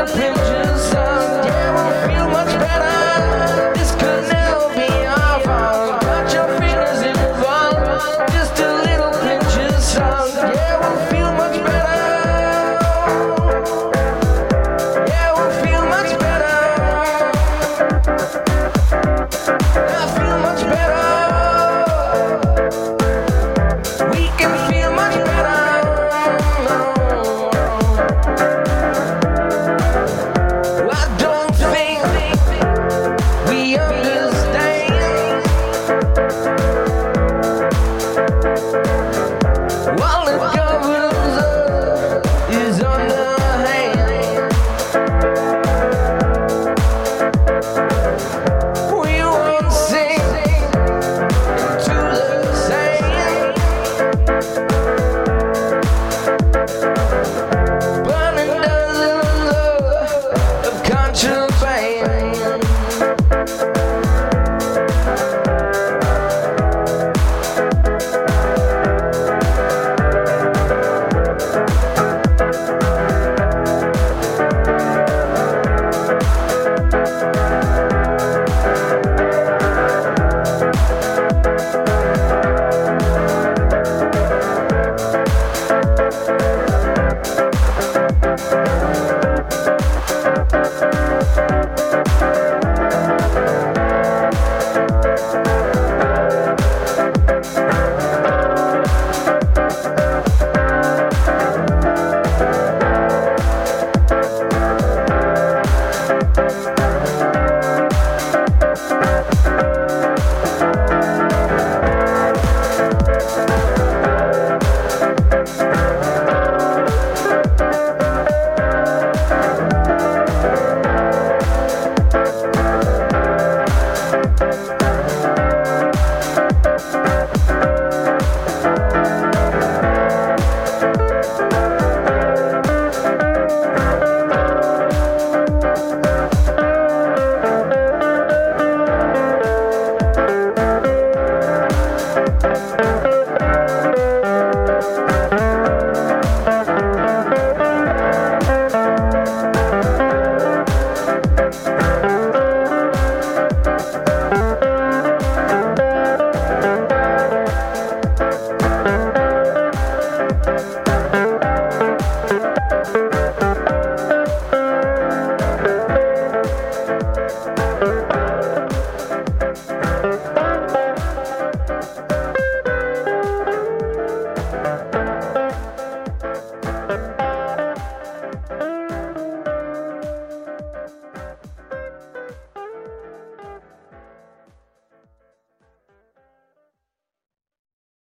the pigeons